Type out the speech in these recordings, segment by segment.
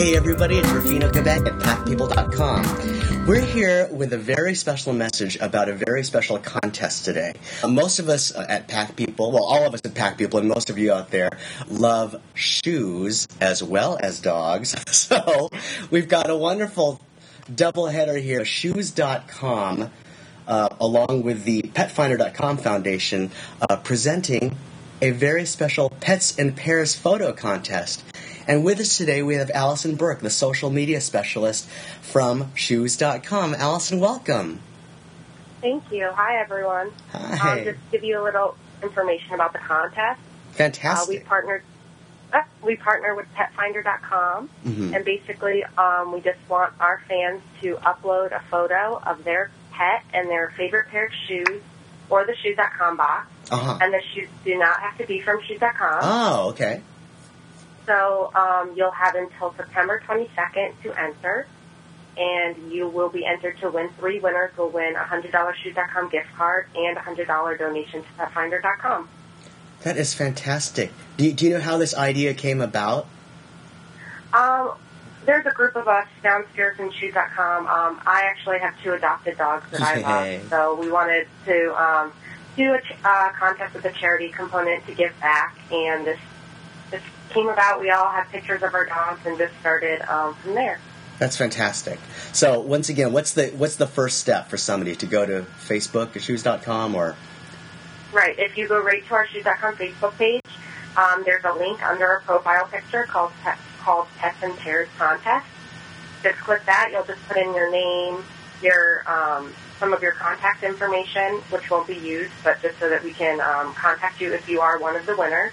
Hey everybody, it's Rufino Quebec at packpeople.com. We're here with a very special message about a very special contest today. Most of us uh, at Pack People, well, all of us at Pack People, and most of you out there, love shoes as well as dogs. So we've got a wonderful double header here. Shoes.com, uh, along with the PetFinder.com Foundation, uh, presenting a very special Pets in Pairs photo contest. And with us today, we have Allison Burke, the social media specialist from Shoes.com. Allison, welcome. Thank you. Hi, everyone. Hi. Um, just give you a little information about the contest. Uh, we partnered. Uh, we partner with PetFinder.com, Mhm. and basically, um, we just want our fans to upload a photo of their pet and their favorite pair of shoes, or the Shoes.com box. Uh-huh. And the shoes do not have to be from Shoes.com. Oh, okay. So um, you'll have until September 22nd to enter, and you will be entered to win. Three winners will win a $100 Shoes.com gift card and a $100 donation to PetFinder.com. That is fantastic. Do you, do you know how this idea came about? Um, there's a group of us downstairs in Shoes.com. Um, I actually have two adopted dogs that I love, so we wanted to um, do a ch- uh, contest with a charity component to give back, and this this came about. We all had pictures of our dogs, and just started um, from there. That's fantastic. So once again, what's the what's the first step for somebody to go to Facebook or shoes.com or Right. If you go right to our Shoes.com Facebook page, um, there's a link under our profile picture called Pet, called Pets and Pairs Contest. Just click that. You'll just put in your name, your um, some of your contact information, which won't be used, but just so that we can um, contact you if you are one of the winners.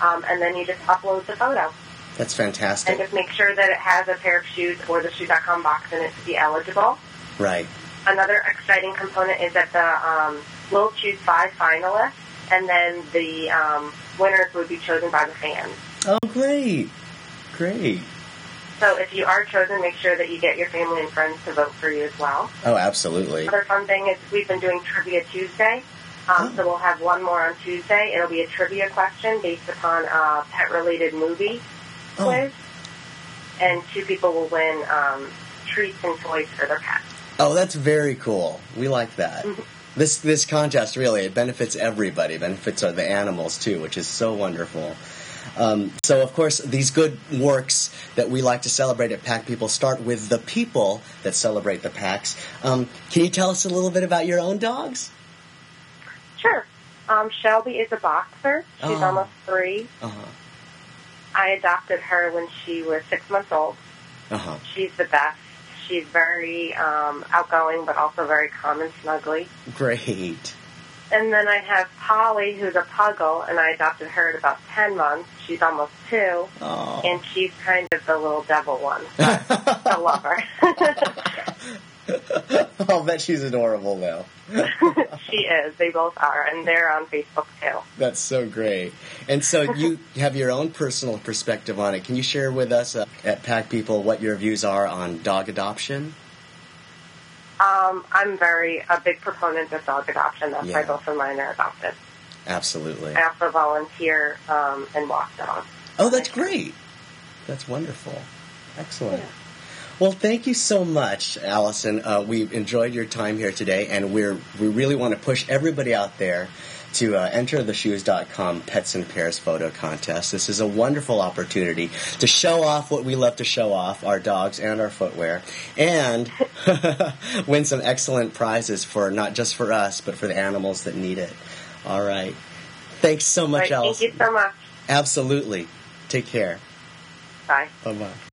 Um, and then you just upload the photo that's fantastic. and just make sure that it has a pair of shoes or the shoe.com box in it to be eligible. Right. Another exciting component is that the um, we'll choose five finalists, and then the um, winners would be chosen by the fans. Oh great. Great. So if you are chosen, make sure that you get your family and friends to vote for you as well. Oh absolutely. Another fun thing is we've been doing Trivia Tuesday. Um. So we'll have one more on Tuesday. It'll be a trivia question based upon a pet-related movie Oh. quiz, and two people will win um, treats and toys for their pets. Oh, that's very cool. We like that. This this contest really it benefits everybody. Benefits are the animals too, which is so wonderful. Um, so of course these good works that we like to celebrate at Pack People start with the people that celebrate the packs. Um, can you tell us a little bit about your own dogs? Sure. Um, Shelby is a boxer. She's Oh. almost three. Uh huh. I adopted her when she was six months old. Uh huh. She's the best. She's very um, outgoing, but also very calm and snuggly. Great. And then I have Polly, who's a puggle, and I adopted her at about 10 months. She's almost two, Oh. and she's kind of the little devil one. I love her. I'll bet she's adorable though. she is. They both are, and they're on Facebook too. That's so great. And so you have your own personal perspective on it. Can you share with us uh, at Pack People what your views are on dog adoption? Um, I'm very a big proponent of dog adoption. That's why both of mine are adopted. Absolutely. I also volunteer um, and walk dogs. Oh, that's great. That's wonderful. Excellent. Yeah. Well, thank you so much, Allison. Uh, we enjoyed your time here today, and we're we really want to push everybody out there to uh, enter the shoes.com Pets and Pairs photo contest. This is a wonderful opportunity to show off what we love to show off our dogs and our footwear and win some excellent prizes for not just for us, but for the animals that need it. All right. Thanks so much, Right, thank you so much. Absolutely. Take care. Bye. Bye bye.